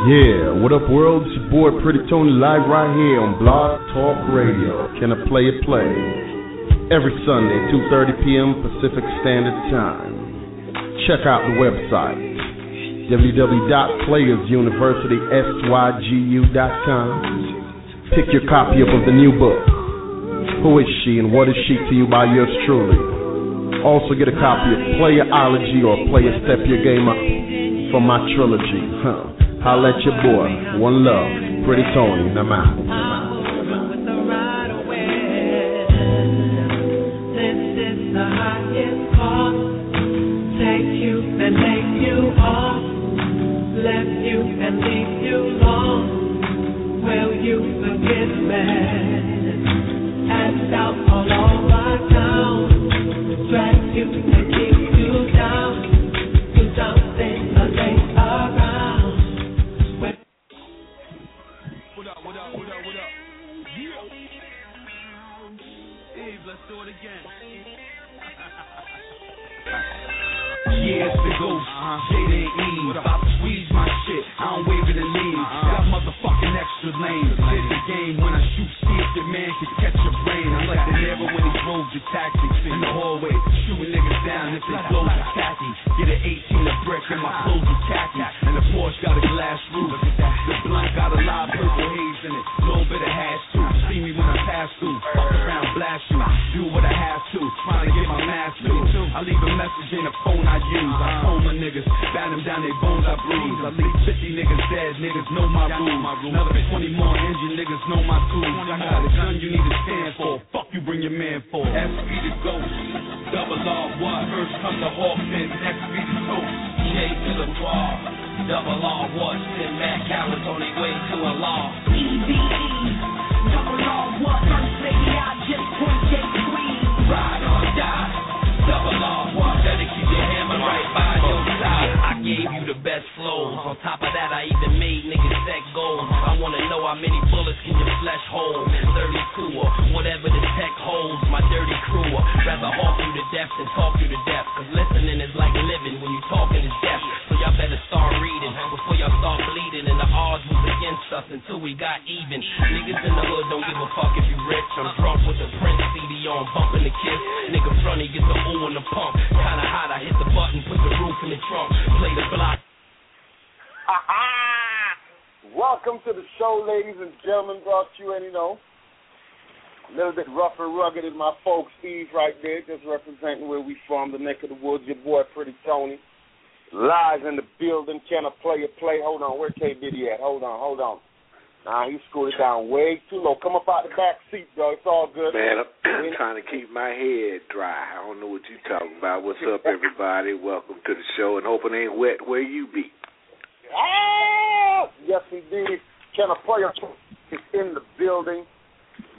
Yeah, what up, world? It's your boy Pretty Tony live right here on Blog Talk Radio. Can I play? Play every Sunday, 2:30 p.m. Pacific Standard Time. Check out the website www.playersuniversitysygu.com. Pick your copy up of the new book. Who is she and what is she to you by yours truly? Also get a copy of Playerology or Player Step Your Game Up for my trilogy. Huh. Holla at your boy. One love. Pretty Tony. And I'm out. you bring your man for? SB the ghost, double R1. First come the Hawkman, be the toast. J to the bar, double R1. Send Matt cowards on his way to a law. EBE, double R1. First lady, I just point J three. Ride or die, double R1. Better keep your hammer right by your side. I gave you the best flows. On top of that, I even made niggas sex wanna know how many bullets can your flesh hold. 32 or whatever the tech holds, my dirty crew. Or rather hawk you to death than talk you to death. Cause listening is like living when you talking is death. So y'all better start reading before y'all start bleeding. And the odds was against us until we got even. Niggas in the hood don't give a fuck if you rich. I'm drunk with the Prince CD on, bumping the kiss. Nigga fronty gets the ooh in the pump. Kinda hot, I hit the button, put the roof in the trunk. Play the block. Ha ha! Welcome to the show, ladies and gentlemen. Brought to you, and you know, a little bit rough and rugged is my folks, Steve, right there, just representing where we from, the neck of the woods. Your boy, Pretty Tony, lies in the building. Can I play a play? Hold on, where K Diddy at? Hold on, hold on. Nah, he screwed it down way too low. Come up out the back seat, bro. It's all good. Man, I'm trying to keep my head dry. I don't know what you're talking about. What's up, everybody? Welcome to the show, and hoping it ain't wet where you be. Ah! Yes, indeed. Can a player is in the building?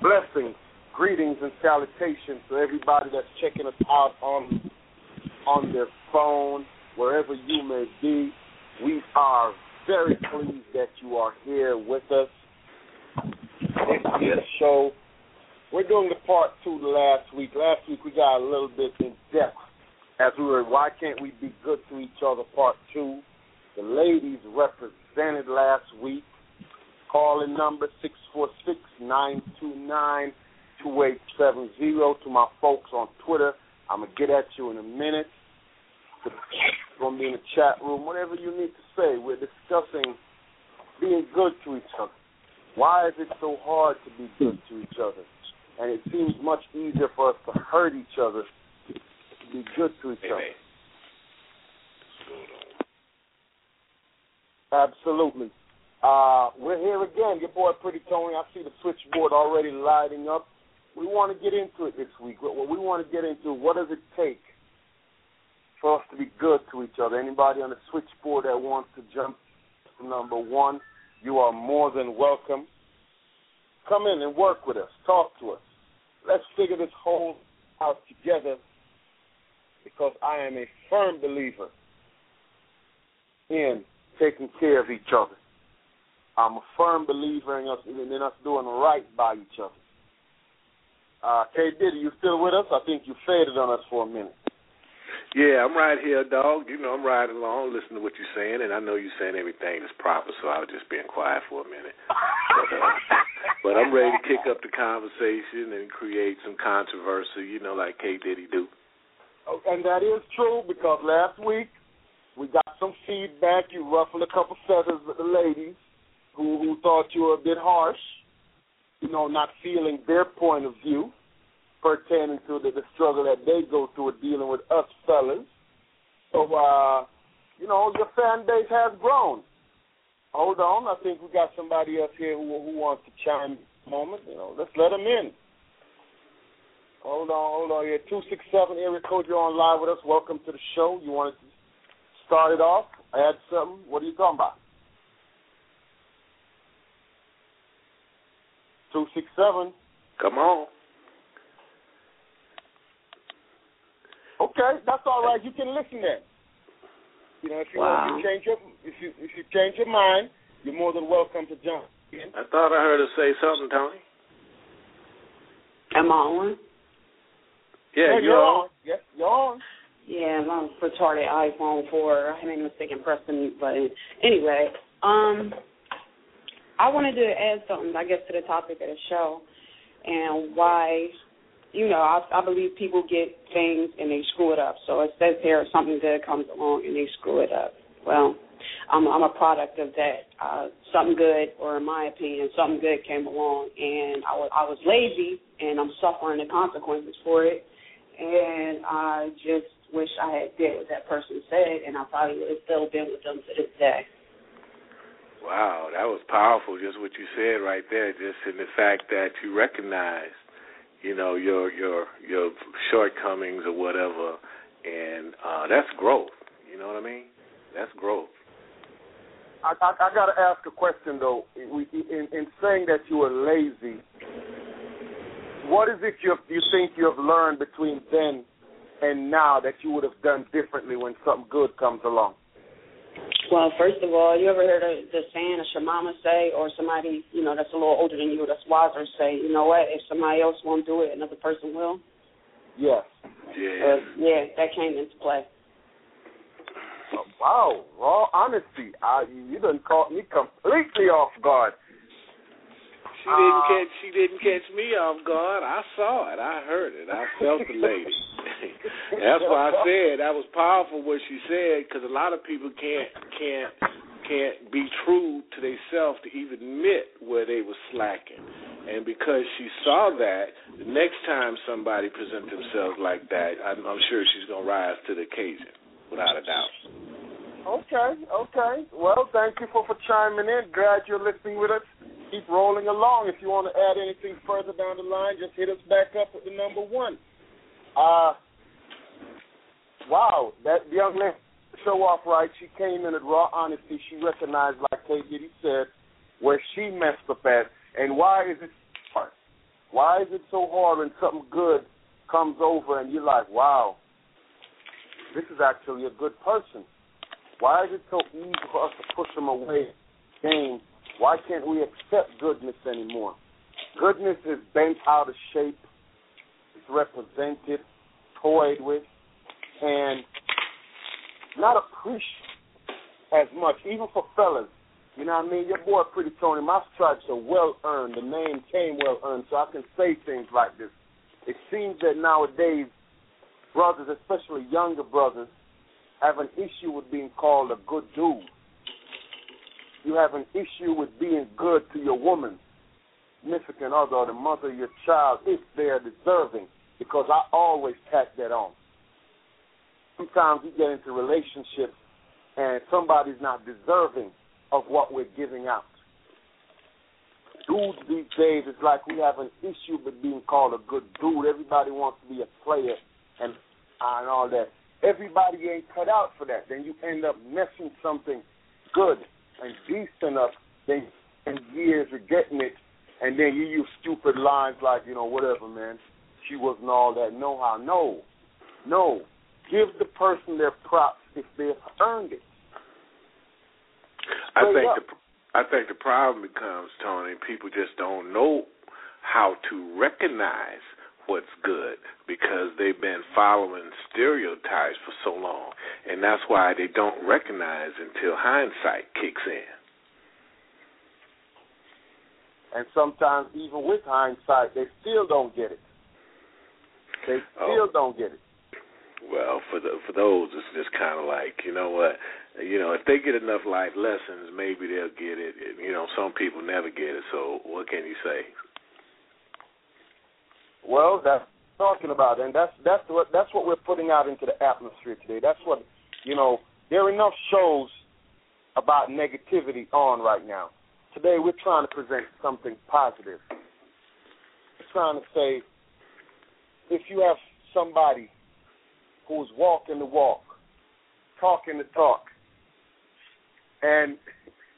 Blessings, greetings, and salutations to everybody that's checking us out on on their phone, wherever you may be. We are very pleased that you are here with us. This is the show. We're doing the part two last week. Last week we got a little bit in depth as we were why can't we be good to each other part two the ladies represented last week. Calling number 646 929 2870 to my folks on Twitter. I'm going to get at you in a minute. It's going to be in the chat room. Whatever you need to say, we're discussing being good to each other. Why is it so hard to be good to each other? And it seems much easier for us to hurt each other to be good to each hey, other. Absolutely. Uh, we're here again. Your boy Pretty Tony. I see the switchboard already lighting up. We want to get into it this week. What we want to get into, what does it take for us to be good to each other? Anybody on the switchboard that wants to jump to number one, you are more than welcome. Come in and work with us. Talk to us. Let's figure this whole out together because I am a firm believer in taking care of each other. I'm a firm believer in us in us doing right by each other. Uh, K Diddy, you still with us? I think you faded on us for a minute. Yeah, I'm right here, dog. You know, I'm riding along, listening to what you're saying, and I know you're saying everything that's proper, so I was just being quiet for a minute. but, uh, but I'm ready to kick up the conversation and create some controversy, you know, like K Diddy do. Oh, and that is true because last week we got some feedback. You ruffled a couple feathers with the ladies who who thought you were a bit harsh, you know, not feeling their point of view pertaining to the, the struggle that they go through dealing with us fellas. So, uh, you know, your fan base has grown. Hold on, I think we got somebody else here who who wants to chime in moment. You know, let's let them in. Hold on, hold on. Here, two six seven area code. You're on live with us. Welcome to the show. You wanted to start it off? Add something? What are you talking about? Two six seven. Come on. Okay, that's all right. You can listen then. You know, if you wow. want to change your if you if you change your mind, you're more than welcome to jump. I thought I heard her say something, Tony. Am I on? Yeah, you're, you're on. Yes, you're on. Yeah, my retarded iPhone 4. I made a mistake and pressed the button. Anyway, um, I wanted to add something, I guess, to the topic of the show and why you know, I, I believe people get things and they screw it up. So it says here something good comes along and they screw it up. Well, I'm, I'm a product of that. Uh, something good, or in my opinion, something good came along, and I was I was lazy, and I'm suffering the consequences for it. And I just wish I had did what that person said, and I probably would have still been with them to this day. Wow, that was powerful. Just what you said right there. Just in the fact that you recognize you know your your your shortcomings or whatever, and uh, that's growth. You know what I mean? That's growth. I, I, I got to ask a question though. In, in saying that you are lazy, what is it you you think you have learned between then and now that you would have done differently when something good comes along? Well, first of all, you ever heard of the saying that your mama say, or somebody you know that's a little older than you, that's wiser, say, you know what? If somebody else won't do it, another person will. Yes. Yeah. Uh, yeah, that came into play. Oh, wow, raw honesty. I, you done caught me completely off guard. She didn't catch. She didn't catch me off guard. I saw it. I heard it. I felt the lady. That's why I said that was powerful what she said because a lot of people can't can't can't be true to themselves to even admit where they were slacking. And because she saw that, the next time somebody presents themselves like that, I'm, I'm sure she's gonna rise to the occasion, without a doubt. Okay, okay. Well, thank you for, for chiming in. Glad you're listening with us keep rolling along. If you want to add anything further down the line, just hit us back up at the number one. Uh, wow, that young lady show off right. She came in at raw honesty. She recognized, like K. Diddy said, where she messed up at. And why is it hard? Why is it so hard when something good comes over and you're like, wow, this is actually a good person? Why is it so easy for us to push them away? Game why can't we accept goodness anymore? Goodness is bent out of shape, it's represented, toyed with, and not appreciated as much, even for fellas. You know what I mean? Your boy Pretty Tony, my stripes are well earned. The name came well earned, so I can say things like this. It seems that nowadays, brothers, especially younger brothers, have an issue with being called a good dude you have an issue with being good to your woman, significant other, or the mother of your child, if they are deserving, because I always tack that on. Sometimes we get into relationships and somebody's not deserving of what we're giving out. Dudes these days, it's like we have an issue with being called a good dude. Everybody wants to be a player and and all that. Everybody ain't cut out for that. Then you end up messing something good and decent enough, then in years of getting it, and then you use stupid lines like, you know, whatever, man. She wasn't all that know how. No, no. Give the person their props if they've earned it. I think the I think the problem becomes Tony. People just don't know how to recognize what's good because they've been following stereotypes for so long, and that's why they don't recognize until hindsight kicks in. And sometimes, even with hindsight, they still don't get it. They oh. still oh. don't get it. Well, for the for those, it's just kind of like you know what, you know, if they get enough life lessons, maybe they'll get it. You know, some people never get it. So what can you say? Well, that's talking about, and that's that's what that's what we're putting out into the atmosphere today. That's what you know. There are enough shows about negativity on right now. Today, we're trying to present something positive. We're trying to say, if you have somebody who's walking the walk, talking the talk, and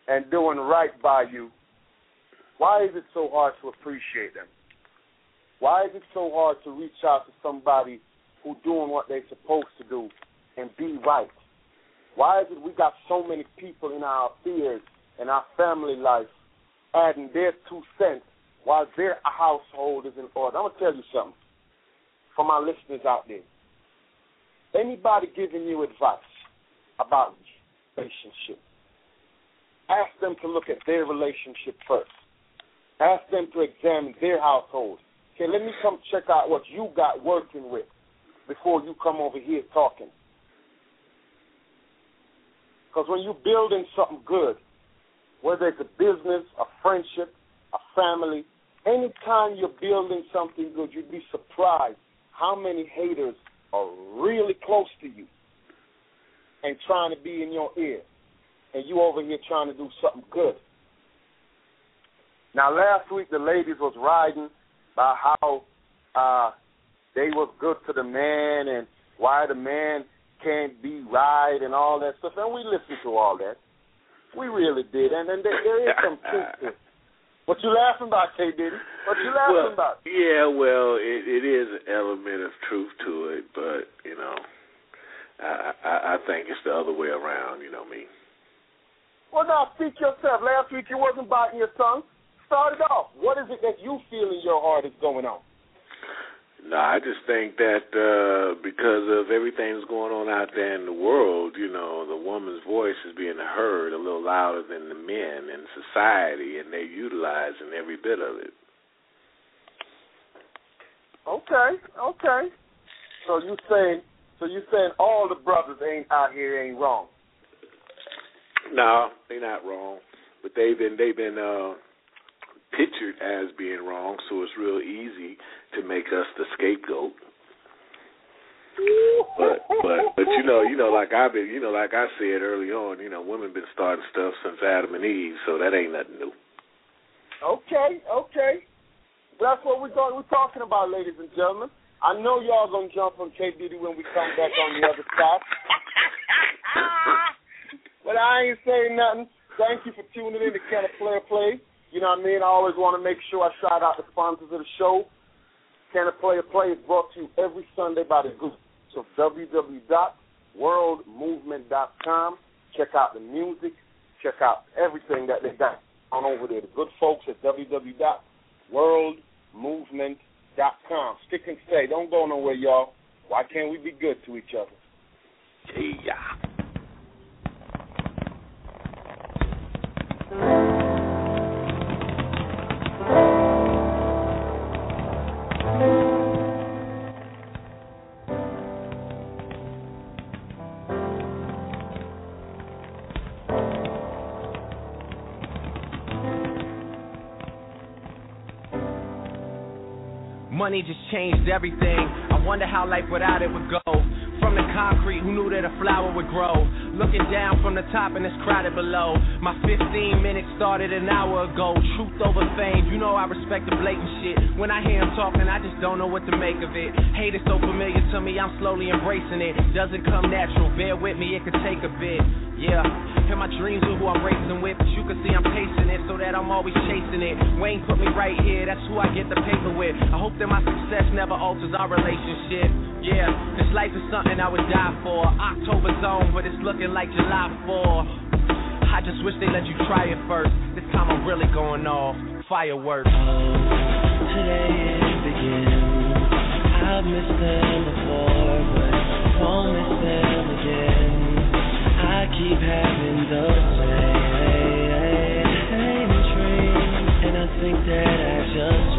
and doing right by you, why is it so hard to appreciate them? Why is it so hard to reach out to somebody who's doing what they're supposed to do and be right? Why is it we got so many people in our affairs and our family life adding their two cents while their household is in order? I'm gonna tell you something for my listeners out there. Anybody giving you advice about relationship, ask them to look at their relationship first. Ask them to examine their household Okay, let me come check out what you got working with before you come over here talking. Because when you're building something good, whether it's a business, a friendship, a family, anytime you're building something good, you'd be surprised how many haters are really close to you and trying to be in your ear. And you over here trying to do something good. Now, last week the ladies was riding about how uh, they was good to the man and why the man can't be right and all that stuff. And we listened to all that. We really did. And then there, there is some truth. What you laughing about, K Diddy? What you laughing well, about? Yeah, well, it, it is an element of truth to it, but you know, I, I I think it's the other way around. You know me. Well, now speak yourself. Last week you wasn't biting your tongue start it off. What is it that you feel in your heart is going on? No, I just think that uh because of everything that's going on out there in the world, you know, the woman's voice is being heard a little louder than the men in society, and they're utilizing every bit of it. Okay, okay. So you saying, so you saying all the brothers ain't out here ain't wrong? No, they're not wrong, but they've been they've been uh pictured as being wrong, so it's real easy to make us the scapegoat. But but but you know you know like I've been you know like I said early on you know women been starting stuff since Adam and Eve so that ain't nothing new. Okay okay, that's what we're going we're talking about, ladies and gentlemen. I know y'all gonna jump on K Diddy when we come back on the other side. but I ain't saying nothing. Thank you for tuning in to Can a Player Play. You know what I mean? I always want to make sure I shout out the sponsors of the show. Can a Player Play is brought to you every Sunday by the group of www.worldmovement.com. Check out the music. Check out everything that they got on over there. The good folks at www.worldmovement.com. Stick and stay. Don't go nowhere, y'all. Why can't we be good to each other? Yeah. Money just changed everything. I wonder how life without it would go. From the concrete, who knew that a flower would grow? Looking down from the top and it's crowded below. My 15 minutes started an hour ago. Truth over fame, you know I respect the blatant shit. When I hear him talking, I just don't know what to make of it. Hate is so familiar to me, I'm slowly embracing it. Doesn't come natural, bear with me, it could take a bit. Yeah, and my dreams are who I'm racing with, but you can see I'm pacing it so that I'm always chasing it. Wayne put me right here, that's who I get the paper with. I hope that my success never alters our relationship. Yeah, this life is something I would die for. October's own, but it's looking like July 4. I just wish they let you try it first. This time I'm really going off. Fireworks. Today it begins. I've missed them before, but won't miss them again. Think that I just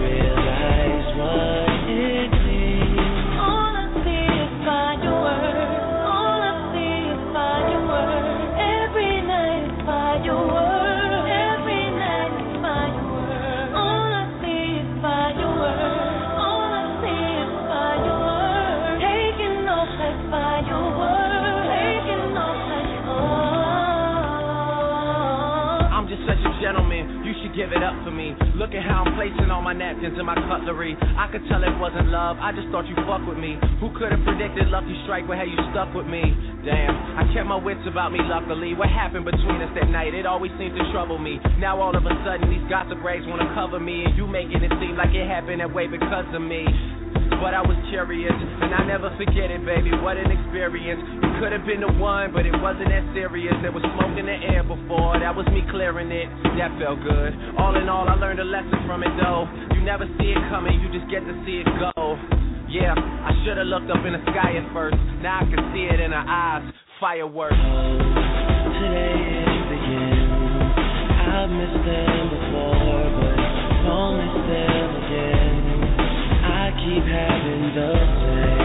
strike with you stuck with me? Damn, I kept my wits about me luckily. What happened between us that night? It always seemed to trouble me. Now all of a sudden these gossip rags wanna cover me and you making it seem like it happened that way because of me. But I was curious, and I never forget it, baby. What an experience. You could have been the one, but it wasn't that serious. There was smoke in the air before, that was me clearing it. That felt good. All in all, I learned a lesson from it, though. You never see it coming, you just get to see it go. Yeah, I should have looked up in the sky at first. Now I can see it in her eyes. Fireworks. Today it begins. I've missed them before, but won't miss them again. I keep having the same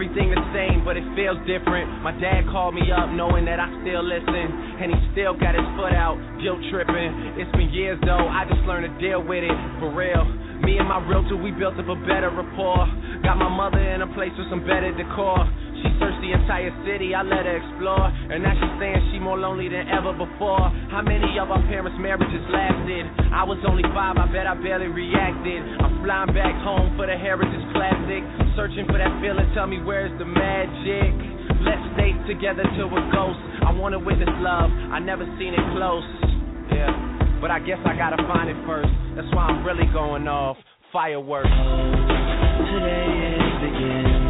Everything the same, but it feels different. My dad called me up knowing that I still listen, and he still got his foot out, guilt tripping. It's been years though, I just learned to deal with it, for real. Me and my realtor, we built up a better rapport. Got my mother in a place with some better decor. She searched the entire city, I let her explore. And now she's saying she more lonely than ever before. How many of our parents' marriages lasted? I was only five, I bet I barely reacted. I'm flying back home for the Heritage Classic. Searching for that feeling, tell me where's the magic? Let's stay together till we're ghosts. I wanna witness love, I never seen it close. Yeah, but I guess I gotta find it first. That's why I'm really going off. Fireworks. Today it begins. I've missed them before, but won't miss them again. I keep having the I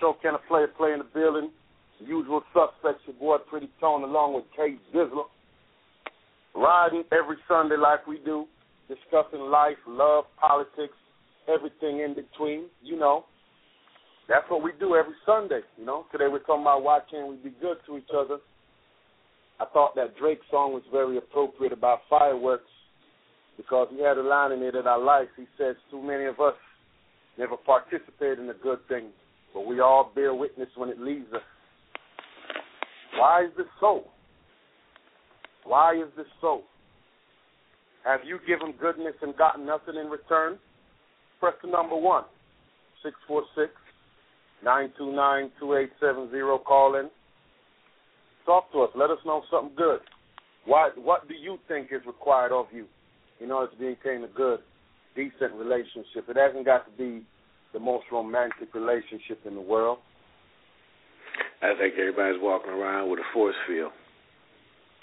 show. Can a player play in the building? Usual suspects, your boy Pretty Tone, along with Kate Dizzler. Riding every Sunday like we do, discussing life, love, politics, everything in between. You know, that's what we do every Sunday. You know, today we're talking about why can't we be good to each other. I thought that Drake song was very appropriate about fireworks because he had a line in there that I liked. He says, "Too many of us never participate in the good things, but we all bear witness when it leaves us. Why is this so? Why is this so? Have you given goodness and gotten nothing in return? Press the number one, 646 929 2870. Call in. Talk to us. Let us know something good. Why, what do you think is required of you in order to maintain a good, decent relationship? It hasn't got to be the most romantic relationship in the world. I think everybody's walking around with a force field.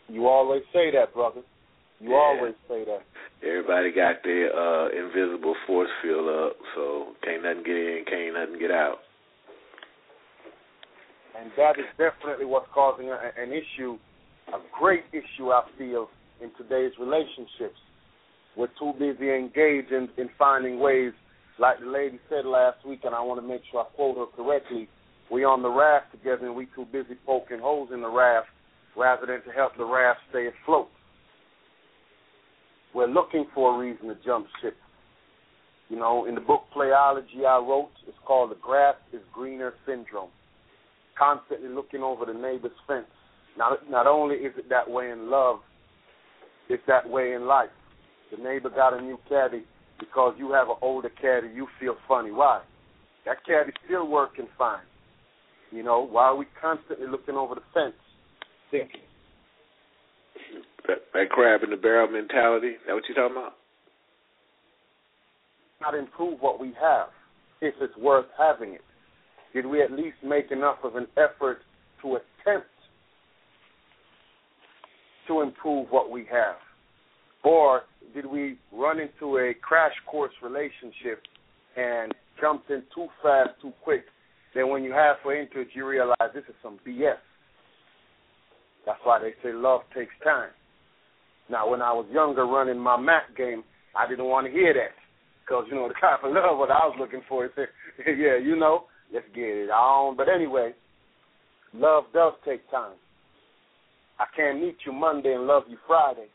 You always say that, brother. You Yeah. always say that. Everybody got their uh invisible force field up, so can't nothing get in, can't nothing get out. And that is definitely what's causing a, an issue, a great issue, I feel, in today's relationships. We're too busy engaged in, in finding ways, like the lady said last week, and I want to make sure I quote her correctly. We on the raft together, and we too busy poking holes in the raft rather than to help the raft stay afloat. We're looking for a reason to jump ship. You know, in the book Playology I wrote, it's called The Grass is Greener Syndrome. Constantly looking over the neighbor's fence. Not, not only is it that way in love, it's that way in life. The neighbor got a new caddy because you have an older caddy, you feel funny. Why? That caddy's still working fine. You know, why are we constantly looking over the fence, thinking, That, that crab in the barrel mentality. That what you talking about? not improve what we have if it's worth having it? Did we at least make enough of an effort to attempt to improve what we have? Or did we run into a crash course relationship and jumped in too fast, too quick? Then when you halfway into it, you realize this is some BS. That's why they say love takes time. Now, when I was younger running my Mac game, I didn't want to hear that because you know the type of love what I was looking for. Is yeah, you know, let's get it on. But anyway, love does take time. I can't meet you Monday and love you Friday.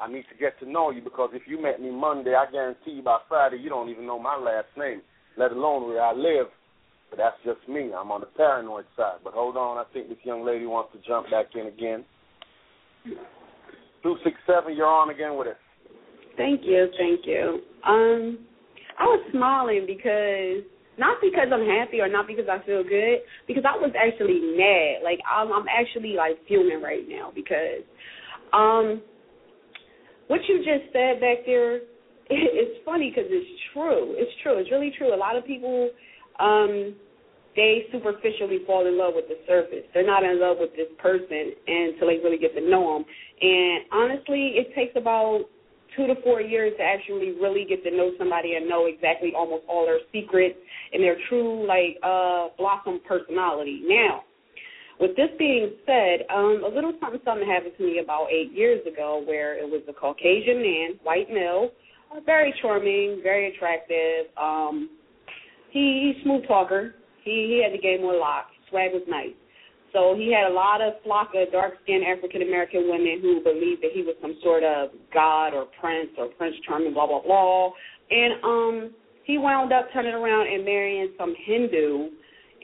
I need to get to know you because if you met me Monday, I guarantee you by Friday you don't even know my last name, let alone where I live. But that's just me. I'm on the paranoid side. But hold on, I think this young lady wants to jump back in again. Two six seven, you're on again with us. Thank you, thank you. Um, I was smiling because not because I'm happy or not because I feel good, because I was actually mad. Like I'm, I'm actually like fuming right now because, um, what you just said back there, it's funny because it's true. It's true. It's really true. A lot of people, um, they superficially fall in love with the surface. They're not in love with this person until they really get to know them. And honestly, it takes about two to four years to actually really get to know somebody and know exactly almost all their secrets and their true like uh blossom personality. Now, with this being said, um, a little something something happened to me about eight years ago where it was a Caucasian man, white male, very charming, very attractive. Um he he's smooth talker. He he had the game on lock. Swag was nice. So he had a lot of flock of dark skinned African American women who believed that he was some sort of god or prince or prince charming, blah blah blah. And um he wound up turning around and marrying some Hindu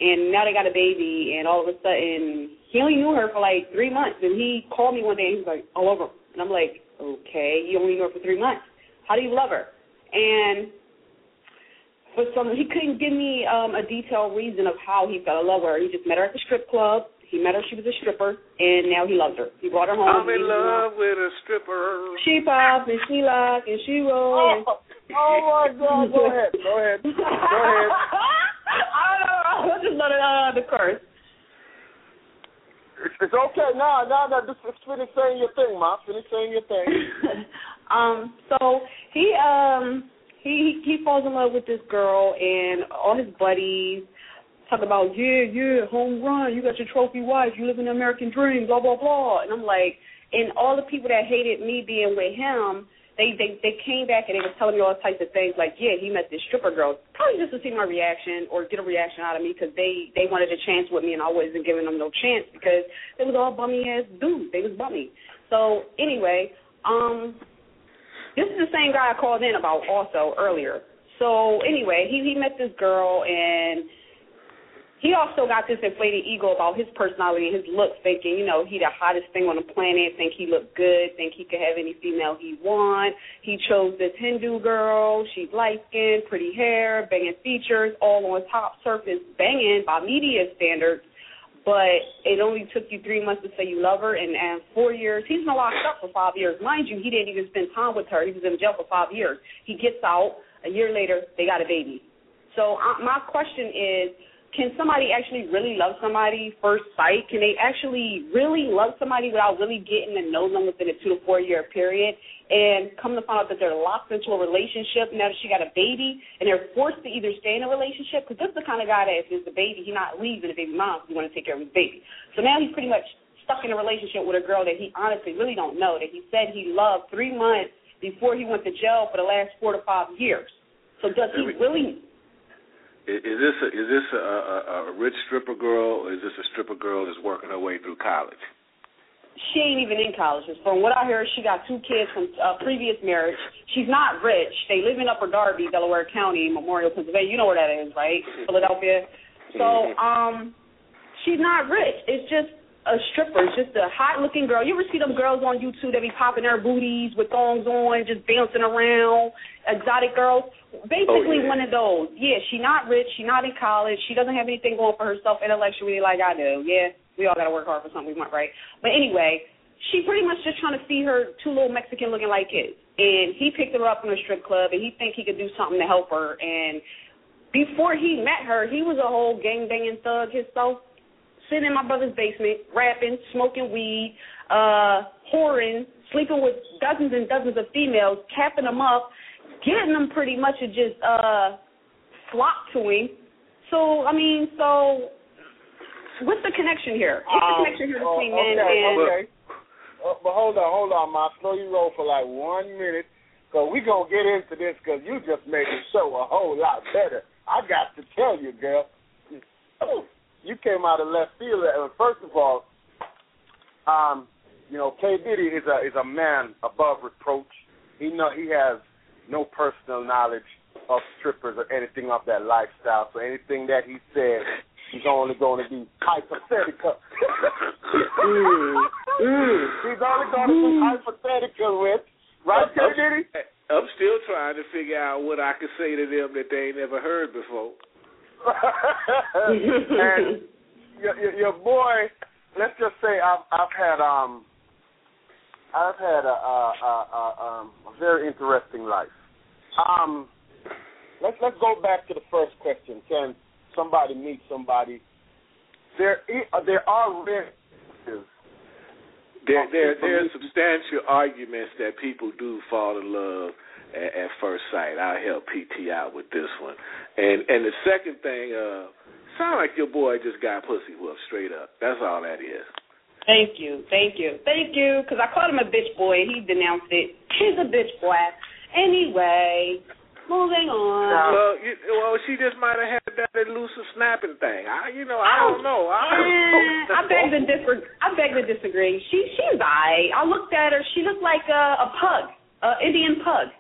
and now they got a baby and all of a sudden he only knew her for like three months and he called me one day and he was like, I love her and I'm like, Okay, you only knew her for three months. How do you love her? And for some he couldn't give me um a detailed reason of how he fell in love with her. He just met her at the strip club. He met her, she was a stripper, and now he loves her. He brought her home. I'm in love with a stripper. She pop and she lock and she roll. and- Oh, oh my God! Go ahead, go ahead, go ahead. Know. Just let it out of the curse. It's, it's okay. No, no, no. Just, just finish saying your thing, ma. Finish saying your thing. um, so he um he he falls in love with this girl and all his buddies talk about yeah yeah home run you got your trophy wife you live in the American dream blah blah blah and I'm like and all the people that hated me being with him they they they came back and they were telling me all types of things like yeah he met this stripper girl probably just to see my reaction or get a reaction out of me because they they wanted a chance with me and I wasn't giving them no chance because they was all bummy ass dudes they was bummy so anyway um this is the same guy I called in about also earlier. So anyway, he he met this girl and he also got this inflated ego about his personality and his looks, thinking, you know, he the hottest thing on the planet, think he looked good, think he could have any female he want. He chose this Hindu girl, she's light skinned, pretty hair, banging features, all on top surface banging by media standards but it only took you three months to say you love her, and, and four years. He's been locked up for five years, mind you. He didn't even spend time with her. He was in jail for five years. He gets out. A year later, they got a baby. So uh, my question is, can somebody actually really love somebody first sight? Can they actually really love somebody without really getting to know them within a two to four year period? And come to find out that they're locked into a relationship now that she got a baby, and they're forced to either stay in a relationship because this is the kind of guy that if there's a baby, he's not leaving the baby mom he want to take care of his baby. So now he's pretty much stuck in a relationship with a girl that he honestly really don't know that he said he loved three months before he went to jail for the last four to five years. So does he really Is, is this a, is this a, a, a rich stripper girl, or is this a stripper girl that's working her way through college? she ain't even in college. From what I heard, she got two kids from a previous marriage. She's not rich. They live in Upper Darby, Delaware County, Memorial, Pennsylvania. You know where that is, right? Mm-hmm. Philadelphia. So, mm-hmm. um, she's not rich. It's just a stripper. It's just a hot looking girl. You ever see them girls on YouTube that be popping their booties with thongs on, just bouncing around, exotic girls? Basically Oh, yeah. one of those. Yeah, she not rich, she not in college, she doesn't have anything going for herself intellectually like I do. Yeah, we all gotta work hard for something we want, right? But anyway, she pretty much just trying to see her two little Mexican looking like kids. And he picked her up in a strip club and he think he could do something to help her and before he met her, he was a whole gang banging thug himself sitting in my brother's basement, rapping, smoking weed, uh, whoring, sleeping with dozens and dozens of females, capping them up, getting them pretty much to just uh flock to him. So I mean, so what's the connection here? What's the Um, connection here between okay, men and okay. Uh, but hold on, hold on, Ma. Slow you roll for like one minute, cause we gonna get into this, cause you just made the show a whole lot better. I got to tell you, girl, you came out of left field. Uh, First of all, um, you know, K Diddy is a is a man above reproach. He know he has no personal knowledge of strippers or anything of that lifestyle. So anything that he said, he's only going to be hypothetical. Mm, mm. He's only going to be hypothetical with, right, K Diddy? I'm still trying to figure out what I could say to them that they ain't never heard before. and your, your, your boy, let's just say I've I've had um I've had a a, a, a, um, a very interesting life. Um, let's let's go back to the first question. Can somebody meet somebody? There uh, there are rare cases. There, there, there are substantial arguments that people do fall in love at, at first sight. I'll help PT out with this one. And and the second thing, uh, sound like your boy just got pussy whooped straight up. That's all that is. Thank you, thank you, thank you. Because I called him a bitch boy, and he denounced it. He's a bitch boy. Anyway, moving on. Well, you, well, she just might have had that elusive snapping thing. I, you know, I don't know. I don't know. I beg to disagree. I beg to disagree. She she's alright. I looked at her. She looked like a, a pug, a Indian pug.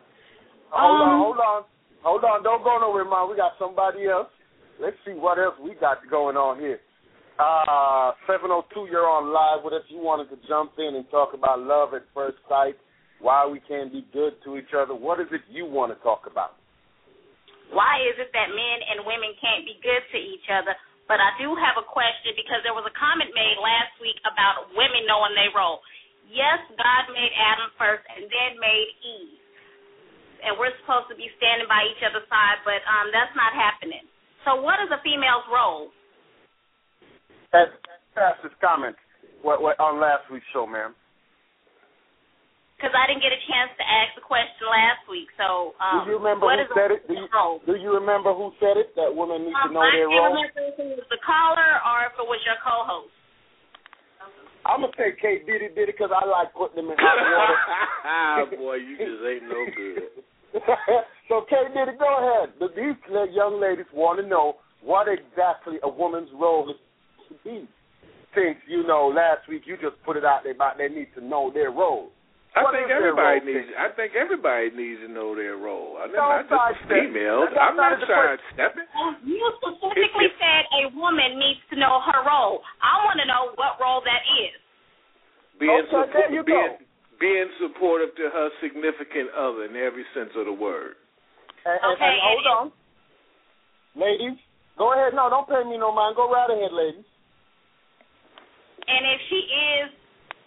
Hold on, Um, hold on, hold on. Don't go nowhere, man. We got somebody else. Let's see what else we got going on here. Uh, 702, you're on live with us. You wanted to jump in and talk about love at first sight, why we can't be good to each other. What is it you want to talk about? why is it that men and women can't be good to each other? But I do have a question because there was a comment made last week about women knowing their role. Yes, God made Adam first and then made Eve. And we're supposed to be standing by each other's side, but um that's not happening. So what is a female's role? That's fastest comment what, what, on last week's show, ma'am. Because I didn't get a chance to ask the question last week. So um, do you remember what who is said it? Do you, role? do you remember who said it? That women need to Um, know I their can't role. remember if it was the caller or if it was your co-host. I'm gonna say K Diddy did it because I like putting them in hot water. Ah, Boy, you just ain't no good. so, K Diddy, go ahead. The, these young ladies want to know what exactly a woman's role is to be. Since, you know, last week you just put it out there about they need to know their role. I What think everybody needs. Kay? I think everybody needs to know their role. I mean, not just females. I'm not not the sidestepping. You specifically If- if- said a woman needs to know her role. I want to know what role that is. Being Okay, there you being, go. being supportive to her significant other in every sense of the word. And, and- Okay, and hold on. Ladies, go ahead. No, don't pay me no mind. Go right ahead, ladies. And if she is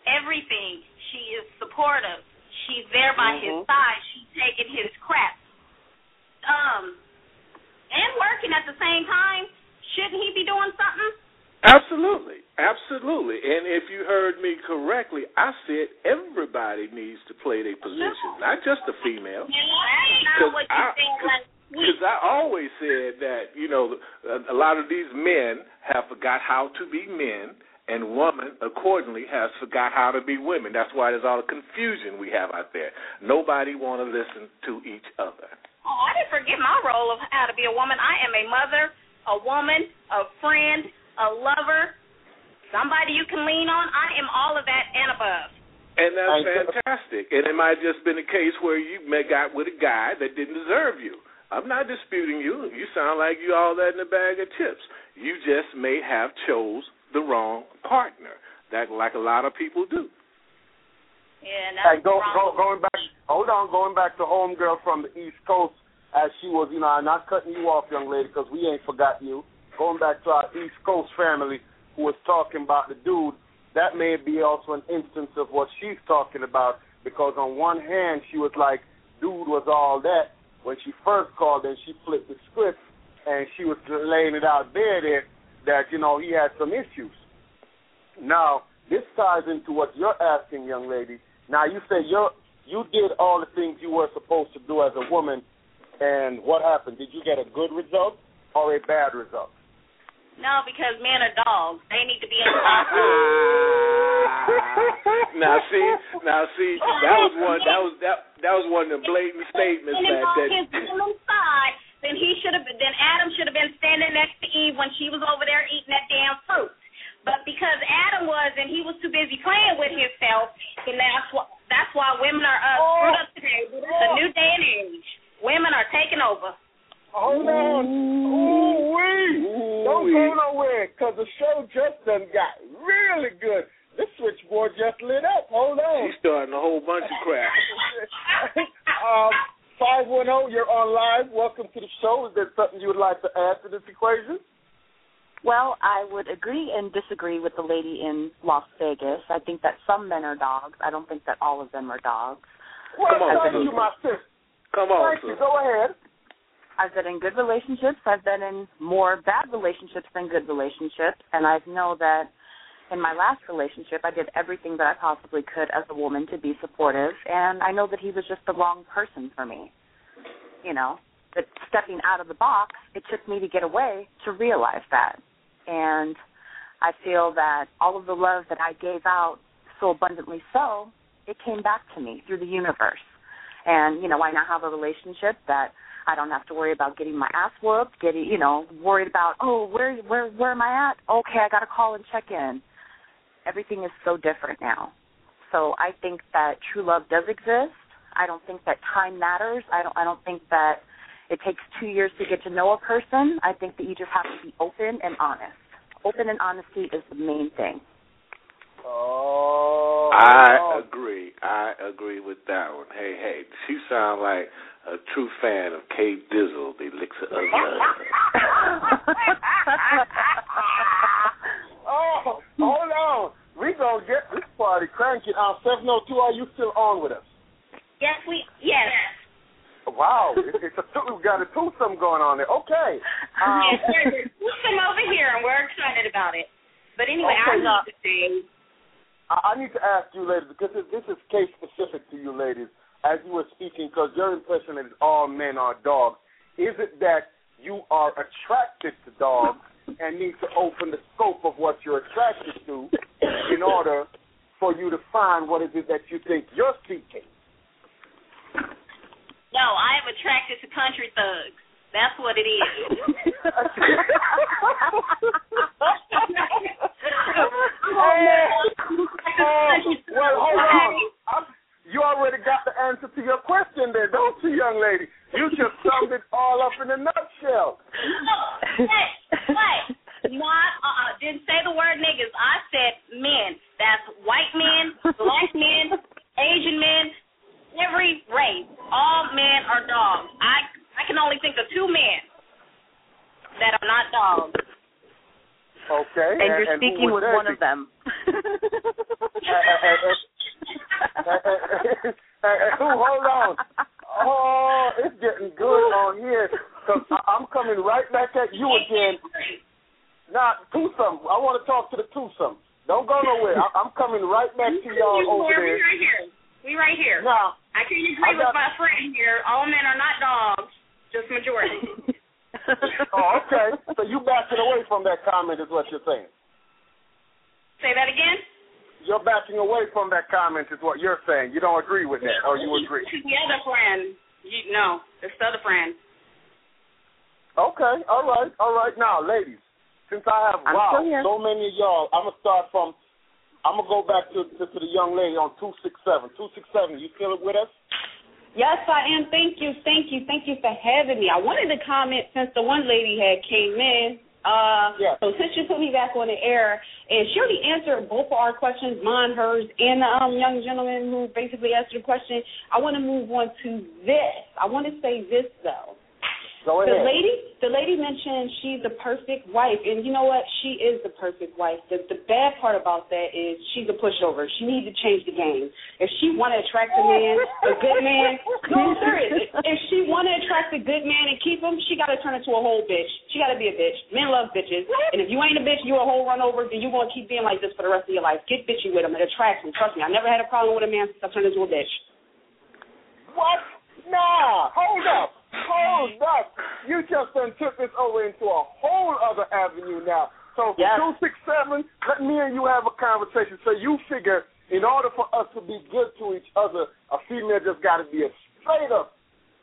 everything, she is supportive. She's there by his Mhm. side. She's taking his crap. Um, and working at the same time. shouldn't he be doing something? Absolutely, absolutely. And if you heard me correctly, I said everybody needs to play their position, not just the female. That's not what you I- Because I always said that you know a, a lot of these men have forgot how to be men, and woman accordingly has forgot how to be women. That's why there's all the confusion we have out there. Nobody want to listen to each other. Oh, I didn't forget my role of how to be a woman. I am a mother, a woman, a friend, a lover, somebody you can lean on. I am all of that and above. And that's fantastic. And it might just been a case where you met got with a guy that didn't deserve you. I'm not disputing you. You sound like you all that in a bag of chips. You just may have chose the wrong partner. That like a lot of people do. Yeah, and Hey, that's go, wrong. go, going back. Hold on, going back to homegirl from the East Coast, as she was. You know, I'm not cutting you off, young lady, because we ain't forgot you. Going back to our East Coast family who was talking about the dude. That may be also an instance of what she's talking about, because on one hand she was like, dude was all that. When she first called, and she flipped the script, and she was laying it out there that that you know he had some issues. Now this ties into what you're asking, young lady. Now you say you you did all the things you were supposed to do as a woman, and what happened? Did you get a good result or a bad result? No, because men are dogs. They need to be in the box. now see, now see, that was one. That was that. That was one of the blatant statements And that on that. His woman's side, then he should have. Then Adam should have been standing next to Eve when she was over there eating that damn fruit. But because Adam was and he was too busy playing with himself, and that's why that's why women are uh, screwed up today. It's a new day and age. Women are taking over. Hold on. Ooh wee. Don't go nowhere, cause the show just done got really good. This switchboard just lit up. Hold on. She's starting a whole bunch of crap. um, five one zero. You're on live. Welcome to the show. Is there something you would like to add to this equation? Well, I would agree and disagree with the lady in Las Vegas. I think that some men are dogs. I don't think that all of them are dogs. Well, Come on, thank you, my sister. Come on, Thank you. Go ahead. I've been in good relationships. I've been in more bad relationships than good relationships, and I know that in my last relationship, I did everything that I possibly could as a woman to be supportive, and I know that he was just the wrong person for me. You know, but stepping out of the box, it took me to get away to realize that. And I feel that all of the love that I gave out so abundantly so, it came back to me through the universe. And, you know, I now have a relationship that I don't have to worry about getting my ass whooped, getting, you know, worried about, oh, where where where am I at? Okay, I got to call and check in. Everything is so different now. So I think that true love does exist. I don't think that time matters. I don't I don't think that it takes 2 years to get to know a person. I think that you just have to be open and honest. Open and honesty is the main thing. Oh. I agree. I agree with that one. Hey, hey, she sound like a true fan of K Dizzle, the elixir of love. oh, hold on. We gonna get this party cranking. Uh, seven oh two. Are you still on with us? Yes, we. Yes. Wow, it, it's a two, we've got a twosome going on there. Okay. Um, yes, there's some over here, and we're excited about it. But anyway, I Okay, now- need to say, I I need to ask you, ladies, because this is case specific to you, ladies, as you were speaking, because your impression is all men are dogs. Is it that you are attracted to dogs and need to open the scope of what you're attracted to in order for you to find what is it that you think you're seeking? no, I am attracted to country thugs. That's what it is. Oh, well, hold on. I'm- You already got the answer to your question there, don't you, young lady? You just summed it all up in a nutshell. Hey, hey, not uh, didn't say the word niggas. I said men. That's white men, black men, Asian men, every race. All men are dogs. I I can only think of two men that are not dogs. Okay. and you're who speaking with one of them. Who? Hold on. Oh, it's getting good on here. Cause I'm coming right back at you again. Now, twosome. I want to talk to the twosome. Don't go nowhere. I, I'm coming right back to y'all You over four, we right here. We right here. Now, I can't agree I with my friend here. All men are not dogs, just majority. oh, okay. So you backing away from that comment is what you're saying. Say that again. You're backing away from that comment is what you're saying. You don't agree with that, or you agree? The other friend. You, no, it's the other friend. Okay, all right, all right. Now, ladies, since I have I'm wow, so many of y'all, I'm gonna start from. I'm gonna go back to to, to the young lady on two six seven. Two six seven. You still with us? Yes, I am. Thank you, thank you, thank you for having me. I wanted to comment since the one lady had came in. Uh, Yes. So since you put me back on the air, and she already answered both of our questions, mine, hers, and the um, young gentleman who basically answered the question, I want to move on to this. I want to say this though. Go The lady, the lady mentioned she's the perfect wife, and you know what? She is the perfect wife. The the bad part about that is she's a pushover. She needs to change the game. If she want to attract a man, a good man, no, I'm serious. If she want to attract a good man and keep him, she got to turn into a whole bitch. She got to be a bitch. Men love bitches, and if you ain't a bitch, you a whole run over. Then you gonna keep being like this for the rest of your life. Get bitchy with him. It attracts him. Trust me. I never had a problem with a man since I turned into a bitch. What? Nah, hold up. Hold up. You just done took this over into a whole other avenue now. So Yes. two six seven, let me and you have a conversation. So you figure in order for us to be good to each other, a female just gotta be a straight up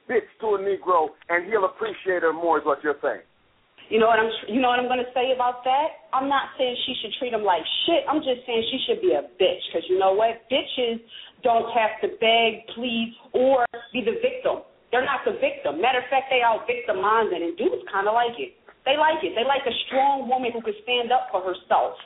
bitch to a Negro and he'll appreciate her more is what you're saying. You know what I'm you know what I'm going to say about that? I'm not saying she should treat him like shit. I'm just saying she should be a bitch cuz you know what? Bitches don't have to beg, plead or be the victim. They're not the victim. Matter of fact, they out victimizing and dudes kind of like it. They like it. They like a strong woman who can stand up for herself.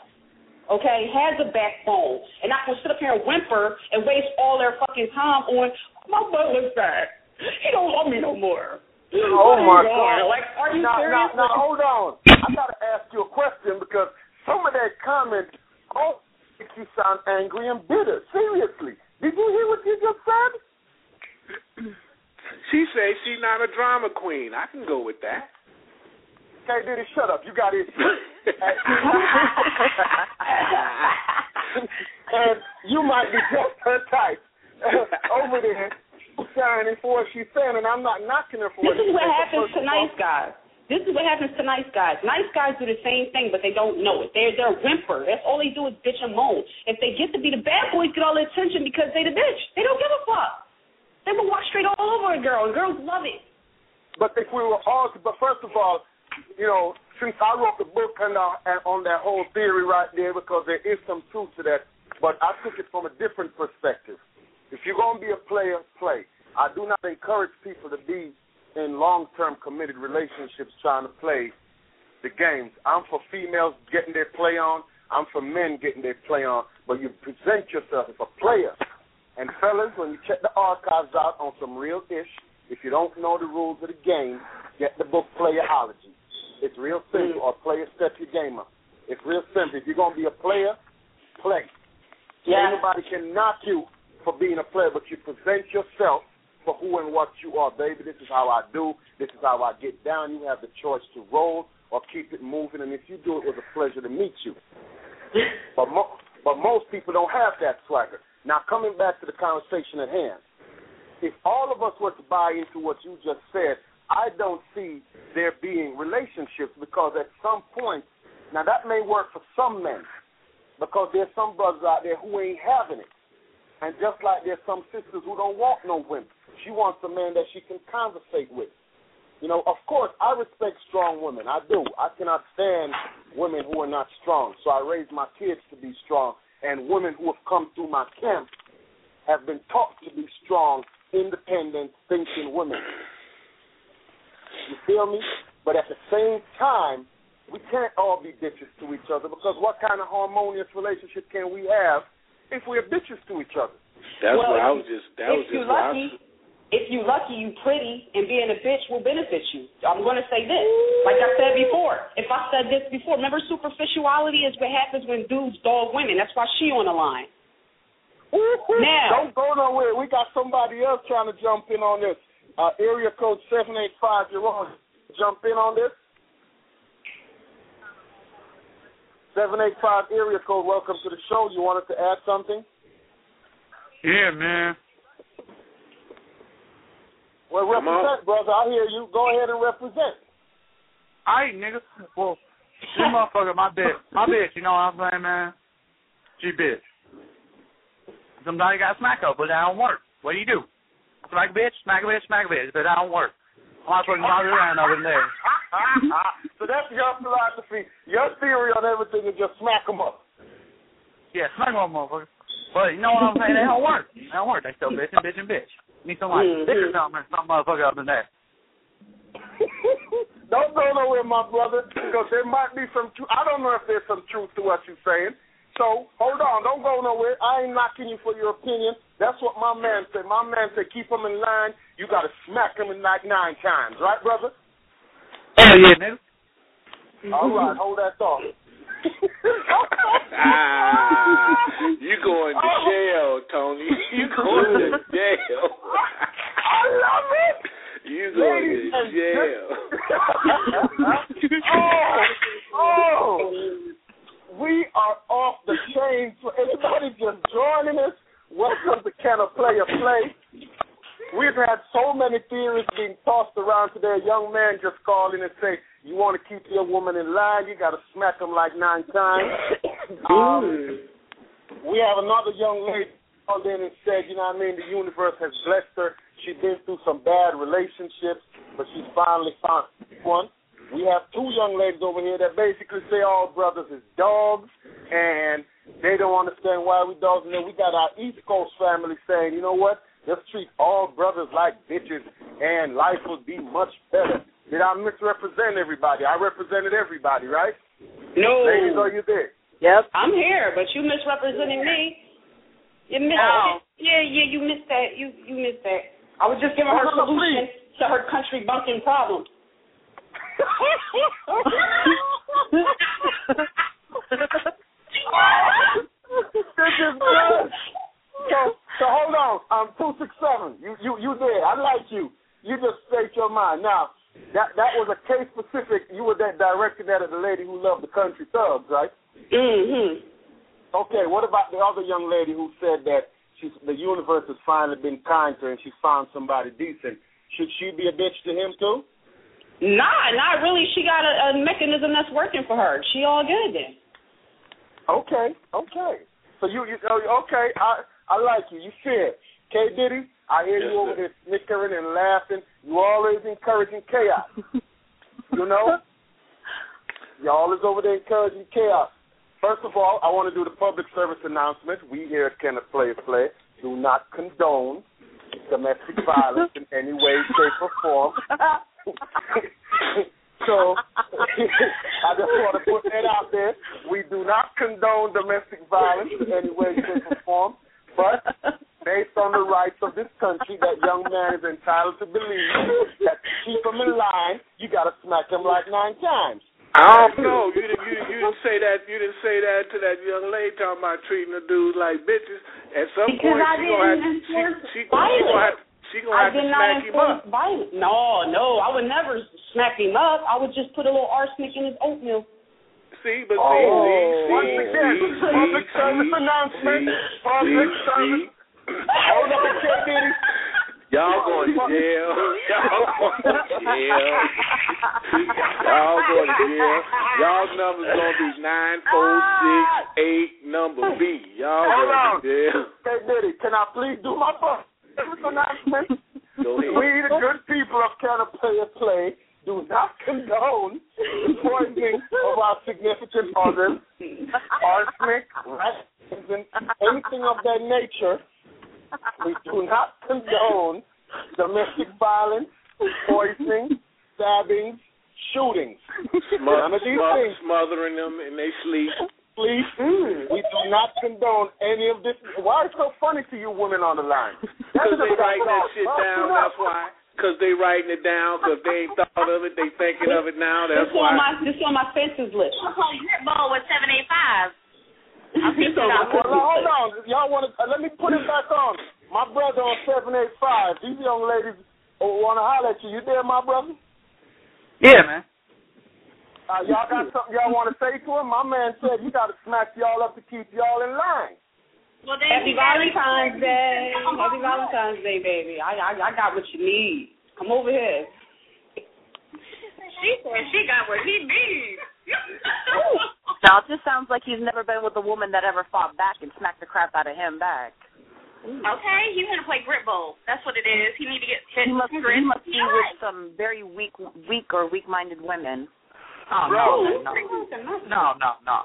Okay, has a backbone and not gonna sit up here and whimper and waste all their fucking time on my butler's back. He don't love me no more. Oh, oh my God! Like, are you now, serious? Now, now, hold on. I gotta ask you a question because some of that comment oh makes you sound angry and bitter. Seriously, did you hear what you just said? She says she's not a drama queen. I can go with that. Okay, Diddy, shut up. You got it. and you might be just her type over there shining for what she's saying, and I'm not knocking her for This what is she's what happens to nice guys. This is what happens to nice guys. Nice guys do the same thing, but they don't know it. They're they're whimper. That's all they do is bitch and moan. If they get to be the bad boys, get all the attention because they the bitch. They don't give a fuck. They will walk straight all over a girl, and girls love it. But if we were all, but first of all, you know, since I wrote the book and uh, and on that whole theory right there, because there is some truth to that, but I took it from a different perspective. If you're gonna be a player, play. I do not encourage people to be in long-term committed relationships trying to play the games. I'm for females getting their play on. I'm for men getting their play on. But you present yourself as a player. And fellas, when you check the archives out on some real ish, if you don't know the rules of the game, get the book Playerology. It's real simple. Mm. Or Player Step Your Game Up. It's real simple. If you're gonna be a player, play. Yeah. Ain't nobody can knock you for being a player, but you present yourself for who and what you are, baby. This is how I do. This is how I get down. You have the choice to roll or keep it moving, and if you do, it was a pleasure to meet you. But mo- but most people don't have that swagger. Now coming back to the conversation at hand, if all of us were to buy into what you just said, I don't see there being relationships because at some point, now that may work for some men, because there's some brothers out there who ain't having it. And just like there's some sisters who don't want no women. She wants a man that she can conversate with. You know, of course, I respect strong women. I do. I cannot stand women who are not strong. So I raise my kids to be strong. And women who have come through my camp have been taught to be strong, independent, thinking women. You feel me? But at the same time, we can't all be bitches to each other because what kind of harmonious relationship can we have if we're bitches to each other? That's well, what I was just. That if was just what I lucky, was- if you lucky, you pretty, and being a bitch will benefit you. I'm going to say this, like I said before. If I said this before, remember superficiality is what happens when dudes dog women. That's why she on the line. Now. Don't go nowhere. We got somebody else trying to jump in on this. Uh, area code 785, you're on. Jump in on this. Seven eight five area code. Welcome to the show. You wanted to add something? Yeah, man. Well, represent, brother. I hear you. Go ahead and represent. Alright, nigga. Well, this motherfucker, my bitch, my bitch. You know what I'm saying, man? She bitch. Sometimes you gotta smack up, but that don't work. What do you do? Smack a bitch, smack a bitch, smack a bitch, but that don't work. I'm not putting my around over there. so that's your philosophy. Your theory on everything is just smack them up. Yeah, smack one motherfucker. But you know what I'm saying? They don't work. They don't work. They still bitch and bitch and bitch. Need some like Mhm. dick or something, some motherfucker up in there. don't go nowhere, my brother, because there might be some truth. I don't know if there's some truth to what you're saying. So hold on, don't go nowhere. I ain't knocking you for your opinion. That's what my man said. My man said keep them in line. You got to smack them in like nine times, right, brother? Hell yeah, nigga. All right, hold that thought. Ah, you going to jail, Tony. You going to jail. I love it. You going Ladies to jail. oh, oh, we are off the chain. For anybody just joining us, welcome to Can a Player Play? We've had so many theories being tossed around today. A young man just called in and say, "You want to keep your woman in line? You got to smack them like nine times." Um, we have another young lady called in and said, "You know what I mean? The universe has blessed her. She's been through some bad relationships, but she's finally found one." We have two young ladies over here that basically say all brothers is dogs, and they don't understand why we dogs. And then we got our East Coast family saying, you know what? Let's treat all brothers like bitches, and life will be much better. Did I misrepresent everybody? I represented everybody, right? No. Ladies, are you there? Yep. I'm here, but you misrepresenting me. You missed Oh. Yeah, yeah, you missed that. You you missed that. I was just giving her Hold on, solution to her country bunking problem. this is good. So, so hold on. I'm um, two six seven. You, you, you there? I like you. You just state your mind. Now, that that was a case specific. You were that directing that at the lady who loved the country thugs, right? Mhm. Okay. What about the other young lady who said that she's the universe has finally been kind to her and she found somebody decent? Should she be a bitch to him too? Nah, not really. She got a, a mechanism that's working for her. She all good then. Okay, okay. So you, you oh, okay? I I like you. You fair. K Diddy, I hear Yes, you over sir. there snickering and laughing. You always encouraging chaos. you know, y'all is over there encouraging chaos. First of all, I want to do the public service announcement. We here at Can a Player Play do not condone domestic violence in any way, shape, or form. so I just want to put that out there. We do not condone domestic violence in any way, shape, or form, but based on the rights of this country, that young man is entitled to believe that to keep him in line, you got to smack him like nine times. I don't know. You didn't. You, you didn't say that. You didn't say that to that young lady talking about treating the dudes like bitches. At some Because point, I she gonna have. didn't She, she, she gonna have. She gonna I have to did not smack him up. enforce violence. No, no, I would never smack him up. I would just put a little arsenic in his oatmeal. See, but see, Oh, see, once see, again, see, public see, service see, announcement. see, Public see, service. see. Hold up, K Diddy. Y'all going to jail. Y'all going to jail. Y'all going to jail. Y'all numbers gonna be nine four six eight number B. Y'all Hold going on. to jail. K Diddy, can I please do my announcement? Go ahead. We, the good people of Can a Player Play, do not condone the poisoning of our significant others, arsenic, racism, anything of that nature. We do not condone domestic violence, poisoning, stabbings, shootings. None of these Smother, things. smothering them in they sleep. Please, mm, we do not condone any of this. Why is it so funny to you women on the line? Because they writing that shit down. That's why. Because they writing it down. Because they ain't thought of it. They thinking of it now. That's this on my this on my fences list. Ball with seven eight five. So, well, hold on. Y'all want to? Uh, let me put it back on. My brother on seven eight five. These young ladies want to holler at you. You there, my brother? Yeah, man. Uh, y'all got something y'all want to say to him? My man said you got to smack y'all up to keep y'all in line. Well, then Happy Valentine's Day. Happy Valentine's Day, baby. I, I I got what you need. Come over here. She said she got what he needs. Now it just sounds like he's never been with a woman that ever fought back and smacked the crap out of him back. Okay, he's gonna play grip bowl. That's what it is. He need to get hit He must, with he must be Yeah. with some very weak, weak or weak-minded women. Oh, no, no, no, no, no, no.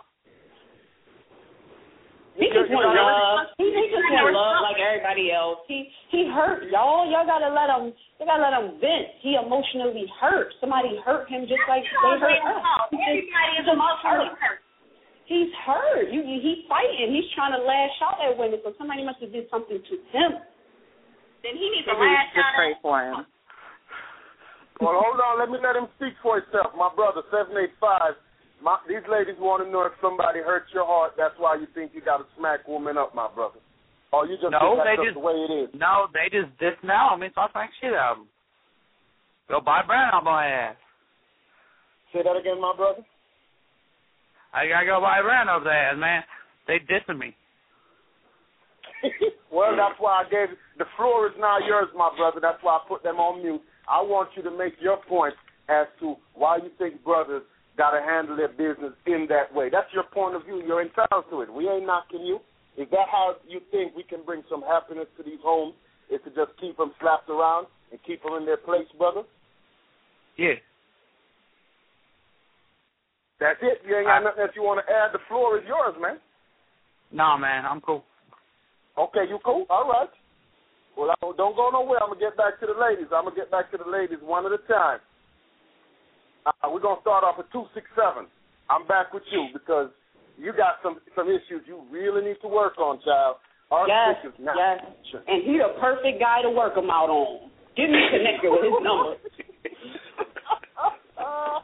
He just want love. He, he just want love like everybody else. He he hurt y'all. Y'all gotta let him. You gotta let him vent. He emotionally hurt. Somebody hurt him just like they hurt us. He Everybody is just emotionally hurt. Hurt. He's hurt. You, you he's fighting. He's trying to lash out at women. So somebody must have did something to him. Then he needs to Maybe lash should just out pray for him. Well, hold on. Let me let him speak for himself. My brother, 785. My, these ladies want to know if somebody hurts your heart. That's why you think you got to smack women up, my brother. Or you just No, think they that's just- just the way it is. No, they just dismount me, so I smack shit out of them. Go buy brand on my ass. Say that again, my brother. I gotta go buy brand over there, man. They dissing me. well, that's why I gave the floor is now yours, my brother. That's why I put them on mute. I want you to make your point as to why you think brothers got to handle their business in that way. That's your point of view. You're entitled to it. We ain't knocking you. Is that how you think we can bring some happiness to these homes? Is to just keep them slapped around and keep them in their place, brother? Yeah. That's it. You ain't got nothing else you want to add. The floor is yours, man. Nah, man, I'm cool. Okay, you cool? All right. Well, I, don't go nowhere. I'm gonna get back to the ladies. I'm gonna get back to the ladies one at a time. Uh, we're gonna start off with two six seven. I'm back with you because you got some some issues you really need to work on, child. Our Yes, issues now. yes. And he the perfect guy to work them out on. Get me connected with his number. Uh,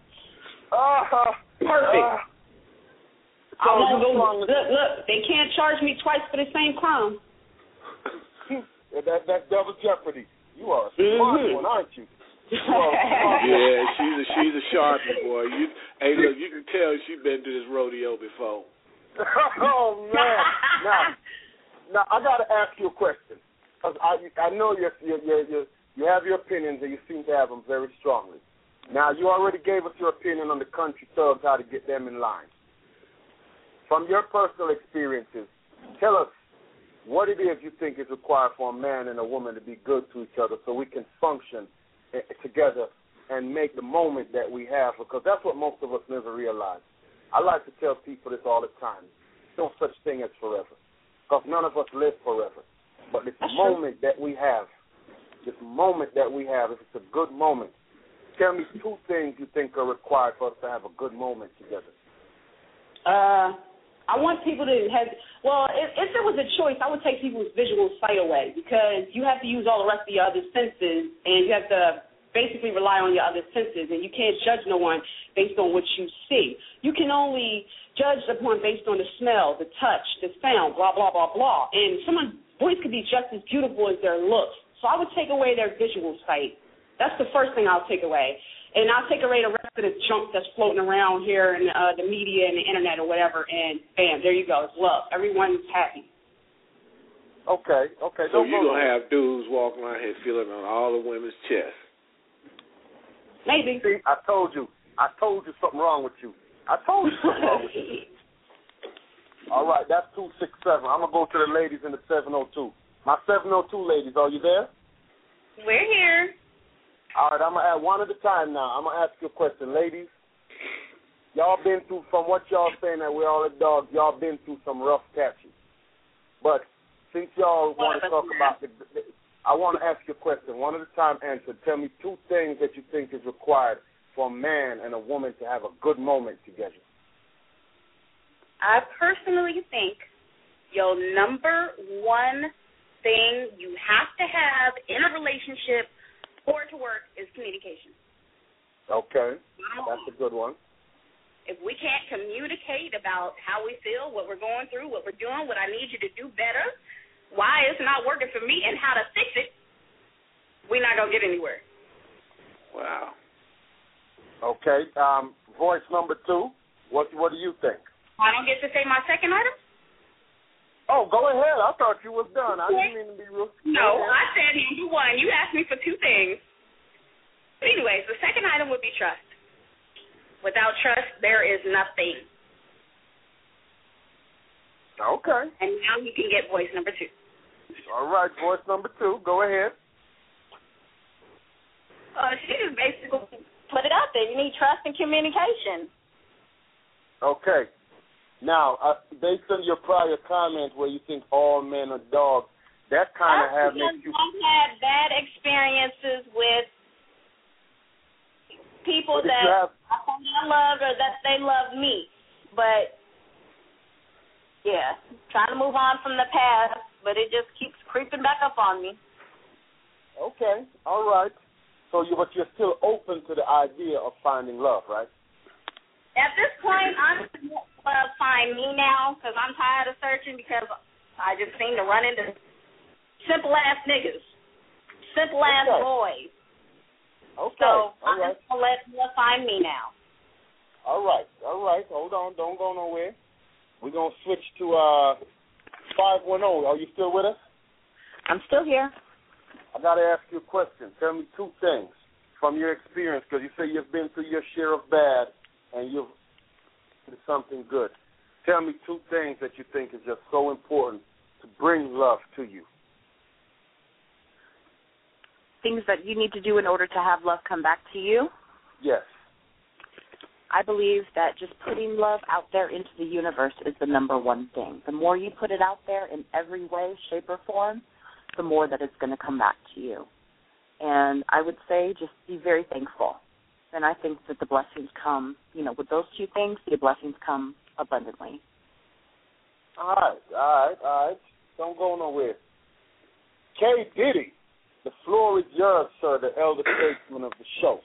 Perfect. uh, I won't go. strong- Look, look. They can't charge me twice for the same crime. Yeah, that that's double jeopardy. You are a smart Mhm. one, aren't you? You smart. Yeah, she's a she's a sharpie boy. You hey look, you can tell she's been to this rodeo before. oh man! Now, now I got to ask you a question. 'Cause I I know you you you you you have your opinions and you seem to have them very strongly. Now you already gave us your opinion on the country thugs, how to get them in line. From your personal experiences, tell us what it is you think is required for a man and a woman to be good to each other, so we can function eh, together and make the moment that we have, because that's what most of us never realize. I like to tell people this all the time. There's no such thing as forever, because none of us live forever. But this moment that we have, this moment that we have, if it's a good moment, tell me two things you think are required for us to have a good moment together. Uh, I want people to have. Well, if, if there was a choice, I would take people's visual sight away because you have to use all the rest of your other senses, and you have to basically rely on your other senses, and you can't judge no one based on what you see. You can only judge upon based on the smell, the touch, the sound, blah blah blah blah. And someone boys could be just as beautiful as their looks. So I would take away their visual sight. That's the first thing I'll take away. And I'll take away the rest of the junk that's floating around here in uh, the media and the internet or whatever, and bam, there you go. It's love. Everyone's happy. Okay, okay. So don't you're gonna have dudes walking around here feeling on all the women's chests. Maybe. See, I told you. I told you something wrong with you. I told you something wrong with you. All right, that's two six seven. I'm gonna go to the ladies in the seven oh two. My seven oh two ladies, are you there? We're here. All right, I'm gonna add one at a time now. I'm gonna ask you a question, ladies. Y'all been through from what y'all saying that we're all a dog. Y'all been through some rough patches, but since y'all want to talk about the, the, I want to ask you a question, one at a time. Answer. Tell me two things that you think is required for a man and a woman to have a good moment together. I personally think your number one thing you have to have in a relationship for it to work is communication. Okay, that's a good one. If we can't communicate about how we feel, what we're going through, what we're doing, what I need you to do better, why it's not working for me, and how to fix it, we're not gonna get anywhere. Wow. Okay, um, voice number two. What what do you think? I don't get to say my second item. Oh, go ahead. I thought you was done. I didn't mean to be rude. No, I ahead. said number one. You asked me for two things. But anyways, the second item would be trust. Without trust, there is nothing. Okay. And now you can get voice number two. All right, voice number two. Go ahead. Uh, she just basically put it out there. You need trust and communication. Okay. Now, uh, based on your prior comment where you think all men are dogs, that kind of have because makes you. I've had bad experiences with people that have- I loved or that they loved me. But yeah, trying to move on from the past, but it just keeps creeping back up on me. Okay. All right. So you, but you're still open to the idea of finding love, right? At this point, I'm uh, find me now because I'm tired of searching because I just seem to run into simple ass niggas, simple ass Okay. boys. Okay. So all I'm right. just gonna let them find me now. All right. All right. Hold on. Don't go nowhere. We're gonna switch to uh five one zero. Are you still with us? I'm still here. I gotta ask you a question. Tell me two things from your experience, because you say you've been through your share of bad and you've something good. Tell me two things that you think is just so important to bring love to you. Things that you need to do in order to have love come back to you. Yes. I believe that just putting love out there into the universe is the number one thing. The more you put it out there in every way, shape, or form, the more that it's going to come back to you. And I would say just be very thankful. And I think that the blessings come, you know, with those two things, the blessings come abundantly. All right, all right, all right. Don't go nowhere. K. Diddy, the floor is yours, sir, the elder statesman of the show.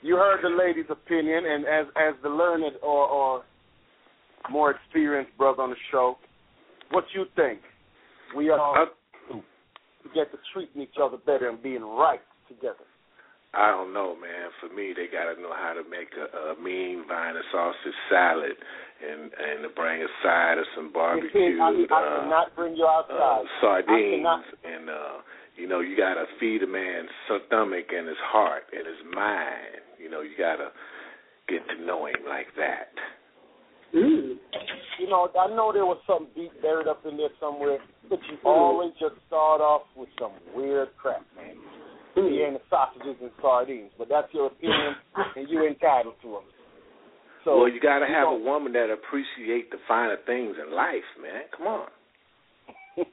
You heard the lady's opinion, and as as the learned or, or more experienced brother on the show, what you think? We are to uh, get to treating each other better and being right together. I don't know, man. For me, they got to know how to make a, a mean vine and sausage salad, and and to bring a side of some You see, barbecued I, I uh, cannot bring you uh, outside. sardines, I cannot. and uh, you know you got to feed a man's stomach and his heart and his mind. You know you got to get to know him like that. You know, I know there was some deep buried up in there somewhere, but you always just start off with some weird crap, man. Yeah, and the sausages and sardines, but that's your opinion, and you're entitled to them. So, well, you got to have know, a woman that appreciate the finer things in life, man. Come on.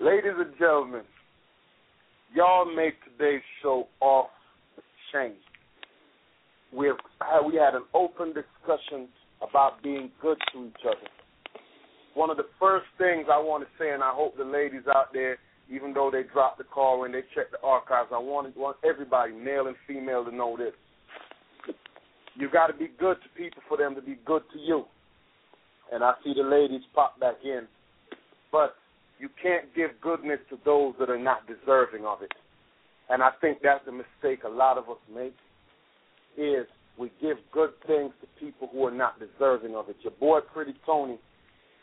Ladies and gentlemen, y'all make today's show off the chain. We've uh, we had an open discussion about being good to each other. One of the first things I want to say, and I hope the ladies out there, even though they dropped the call when they checked the archives, I want want everybody, male and female, to know this. You got to be good to people for them to be good to you. And I see the ladies pop back in, but you can't give goodness to those that are not deserving of it. And I think that's the mistake a lot of us make is we give good things to people who are not deserving of it. Your boy Pretty Tony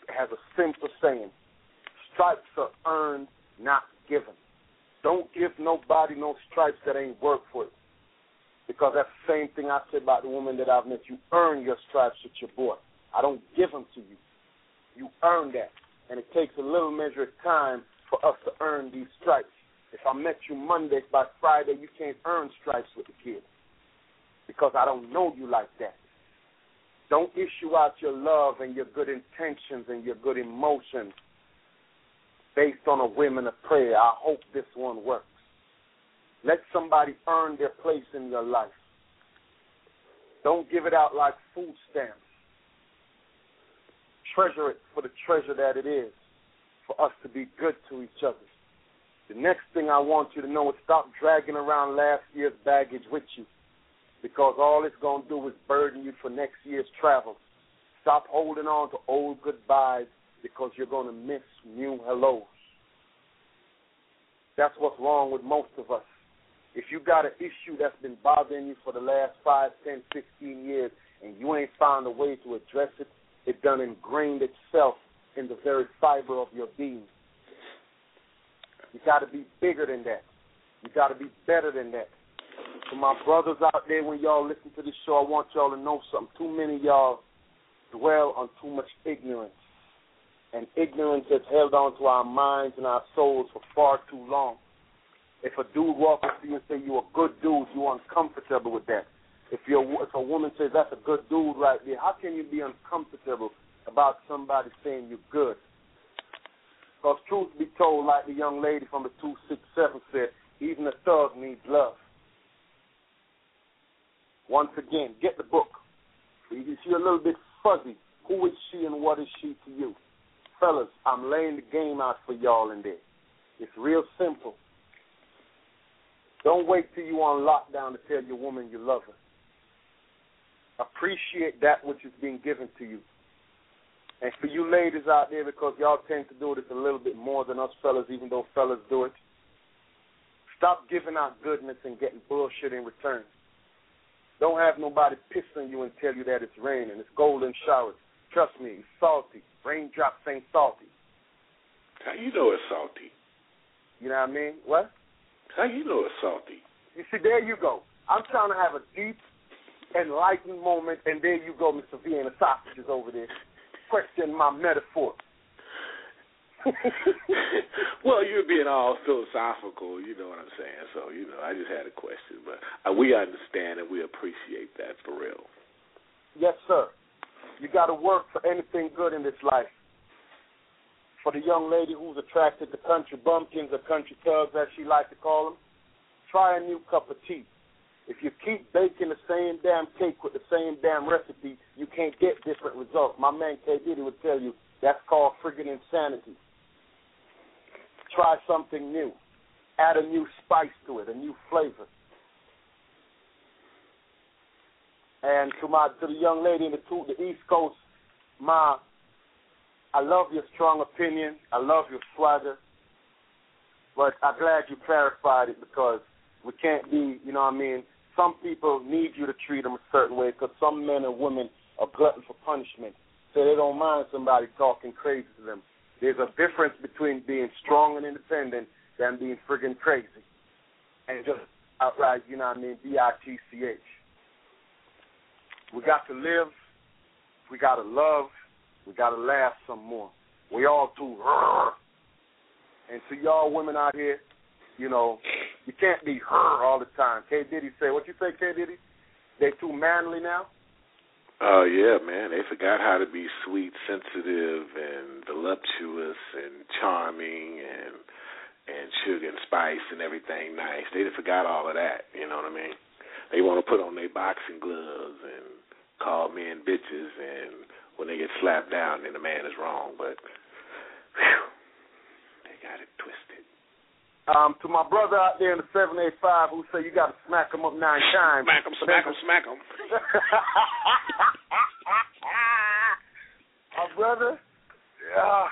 has a simple saying. Stripes are earned, not given. Don't give nobody no stripes that ain't worked for it. Because that's the same thing I said about the woman that I've met. You earn your stripes with your boy. I don't give them to you. You earn that. And it takes a little measure of time for us to earn these stripes. If I met you Monday, by Friday, you can't earn stripes with the kid because I don't know you like that. Don't issue out your love and your good intentions and your good emotions based on a women of prayer. I hope this one works. Let somebody earn their place in your life. Don't give it out like food stamps. Treasure it for the treasure that it is, for us to be good to each other. The next thing I want you to know is stop dragging around last year's baggage with you because all it's going to do is burden you for next year's travel. Stop holding on to old goodbyes because you're going to miss new hellos. That's what's wrong with most of us. If you got an issue that's been bothering you for the last five, ten, fifteen years, and you ain't found a way to address it, it done ingrained itself in the very fiber of your being. You got to be bigger than that. You got to be better than that. To my brothers out there, when y'all listen to this show, I want y'all to know something. Too many y'all dwell on too much ignorance. And ignorance has held on to our minds and our souls for far too long. If a dude walks up to you and say you're a good dude, you're uncomfortable with that. If you're if a woman says that's a good dude right there, how can you be uncomfortable about somebody saying you're good? Because truth be told, like the young lady from the two six seven said, even a thug needs love. Once again, get the book. You see a little bit fuzzy. Who is she and what is she to you? Fellas, I'm laying the game out for y'all in there. It's real simple. Don't wait till you on lockdown to tell your woman you love her. Appreciate that which is being given to you. And for you ladies out there, because y'all tend to do this a little bit more than us fellas, even though fellas do it, stop giving out goodness and getting bullshit in return. Don't have nobody pissing you and tell you that it's raining. It's golden showers. Trust me, it's salty. Raindrops ain't salty. How you know it's salty? You know what I mean? What? How you know it's salty? You see, there you go. I'm trying to have a deep, enlightened moment, and there you go, Mr. V, and the sausages over there. Question my metaphor. well, you're being all philosophical, you know what I'm saying. So, you know, I just had a question, but uh, we understand and we appreciate that for real. Yes, sir. You got to work for anything good in this life. For the young lady who's attracted to country bumpkins or country thugs, as she like to call them, try a new cup of tea. If you keep baking the same damn cake with the same damn recipe, you can't get different results. My man K. Diddy would tell you that's called friggin' insanity. Try something new. Add a new spice to it, a new flavor. And to my to the young lady in the two, the East Coast, ma, I love your strong opinion. I love your swagger. But I'm glad you clarified it because we can't be, you know what I mean? Some people need you to treat them a certain way because some men and women are glutton for punishment. So they don't mind somebody talking crazy to them. There's a difference between being strong and independent than being friggin' crazy. And just outright, you know what I mean, B-I-T-C-H. We got to live. We got to love. We got to laugh some more. We all too. And to y'all women out here, you know, you can't be her all the time. K Diddy say, what you say, K Diddy? They too manly now. Oh yeah, man. They forgot how to be sweet, sensitive, and voluptuous, and charming, and and sugar and spice and everything nice. They forgot all of that. You know what I mean? They want to put on their boxing gloves and call men bitches, and when they get slapped down, then the man is wrong. But whew, they got it twisted. Um, to my brother out there in the 785 who say you got to smack him up nine times. Smack 'em, smack 'em, smack 'em. my brother, yeah,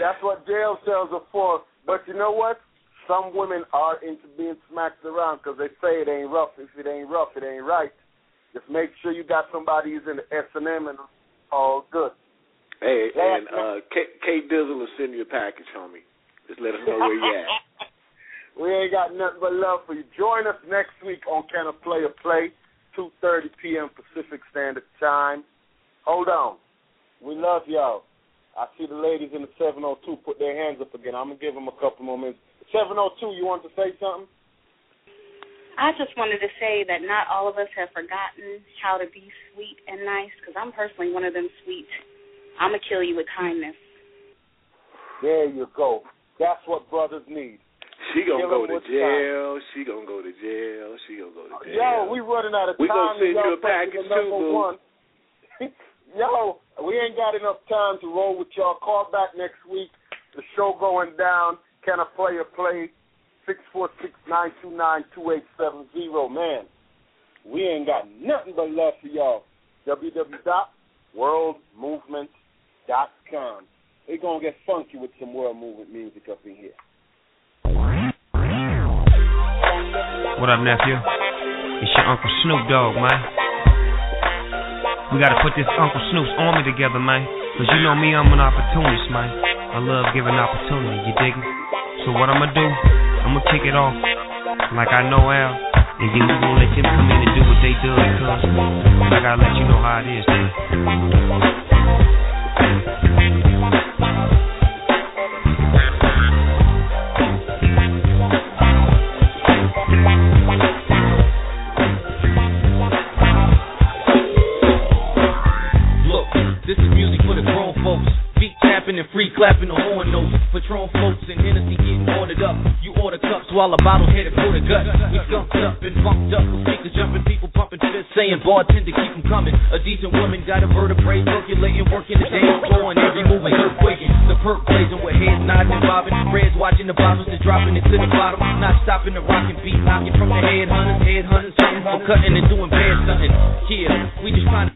that's what jail cells are for. But you know what? Some women are into being smacked around because they say it ain't rough. If it ain't rough, it ain't right. Just make sure you got somebody who's in the S and M and all good. Hey, Yeah. and uh, Kate, K Dizzle will send you a package, homie. Just let us know where you at. we ain't got nothing but love for you. Join us next week on Can a Player Play, 2.30 p.m. Pacific Standard Time. Hold on. We love y'all. I see the ladies in the 702 put their hands up again. I'm going to give them a couple more minutes. 702, you want to say something? I just wanted to say that not all of us have forgotten how to be sweet and nice because I'm personally one of them sweet. I'm going to kill you with kindness. There you go. That's what brothers need. She gonna go to with jail. She gonna go to jail. She gonna go to uh, jail. Yo, we running out of We time. We gonna send and y'all a package fucking number too, boo. one. Yo, we ain't got enough time to roll with y'all. Call back next week. The show going down. Can a player play? Six four six nine two nine two eight seven zero. Man, we ain't got nothing but love for y'all. www.worldmovement.com. We're gonna get funky with some world movement music up in here. What up, nephew? It's your Uncle Snoop Dogg, man. We gotta put this Uncle Snoop's army together, man. Cause you know me, I'm an opportunist, man. I love giving opportunity, you dig me? So what I'ma do, I'ma kick it off like I know Al. And then we gonna let them come in and do what they do, cuz I gotta let you know how it is. Look, this is music for the grown folks. Feet tapping and free clapping the horn notes. Patron folks and while a bottle headed for the gut. We skunked up and funked up with speakers jumping, people pumping fists, saying bartender keep 'em coming. A decent woman got a vertebrae percolating, working the dance floor and every moving earthquaking. The perk blazing with heads nodding and bobbing. Reds watching the bottles and dropping it to the bottom. Not stopping the rocking beat, knocking from the head hunters, head hunters, for cutting and doing bad something. Yeah, we just trying to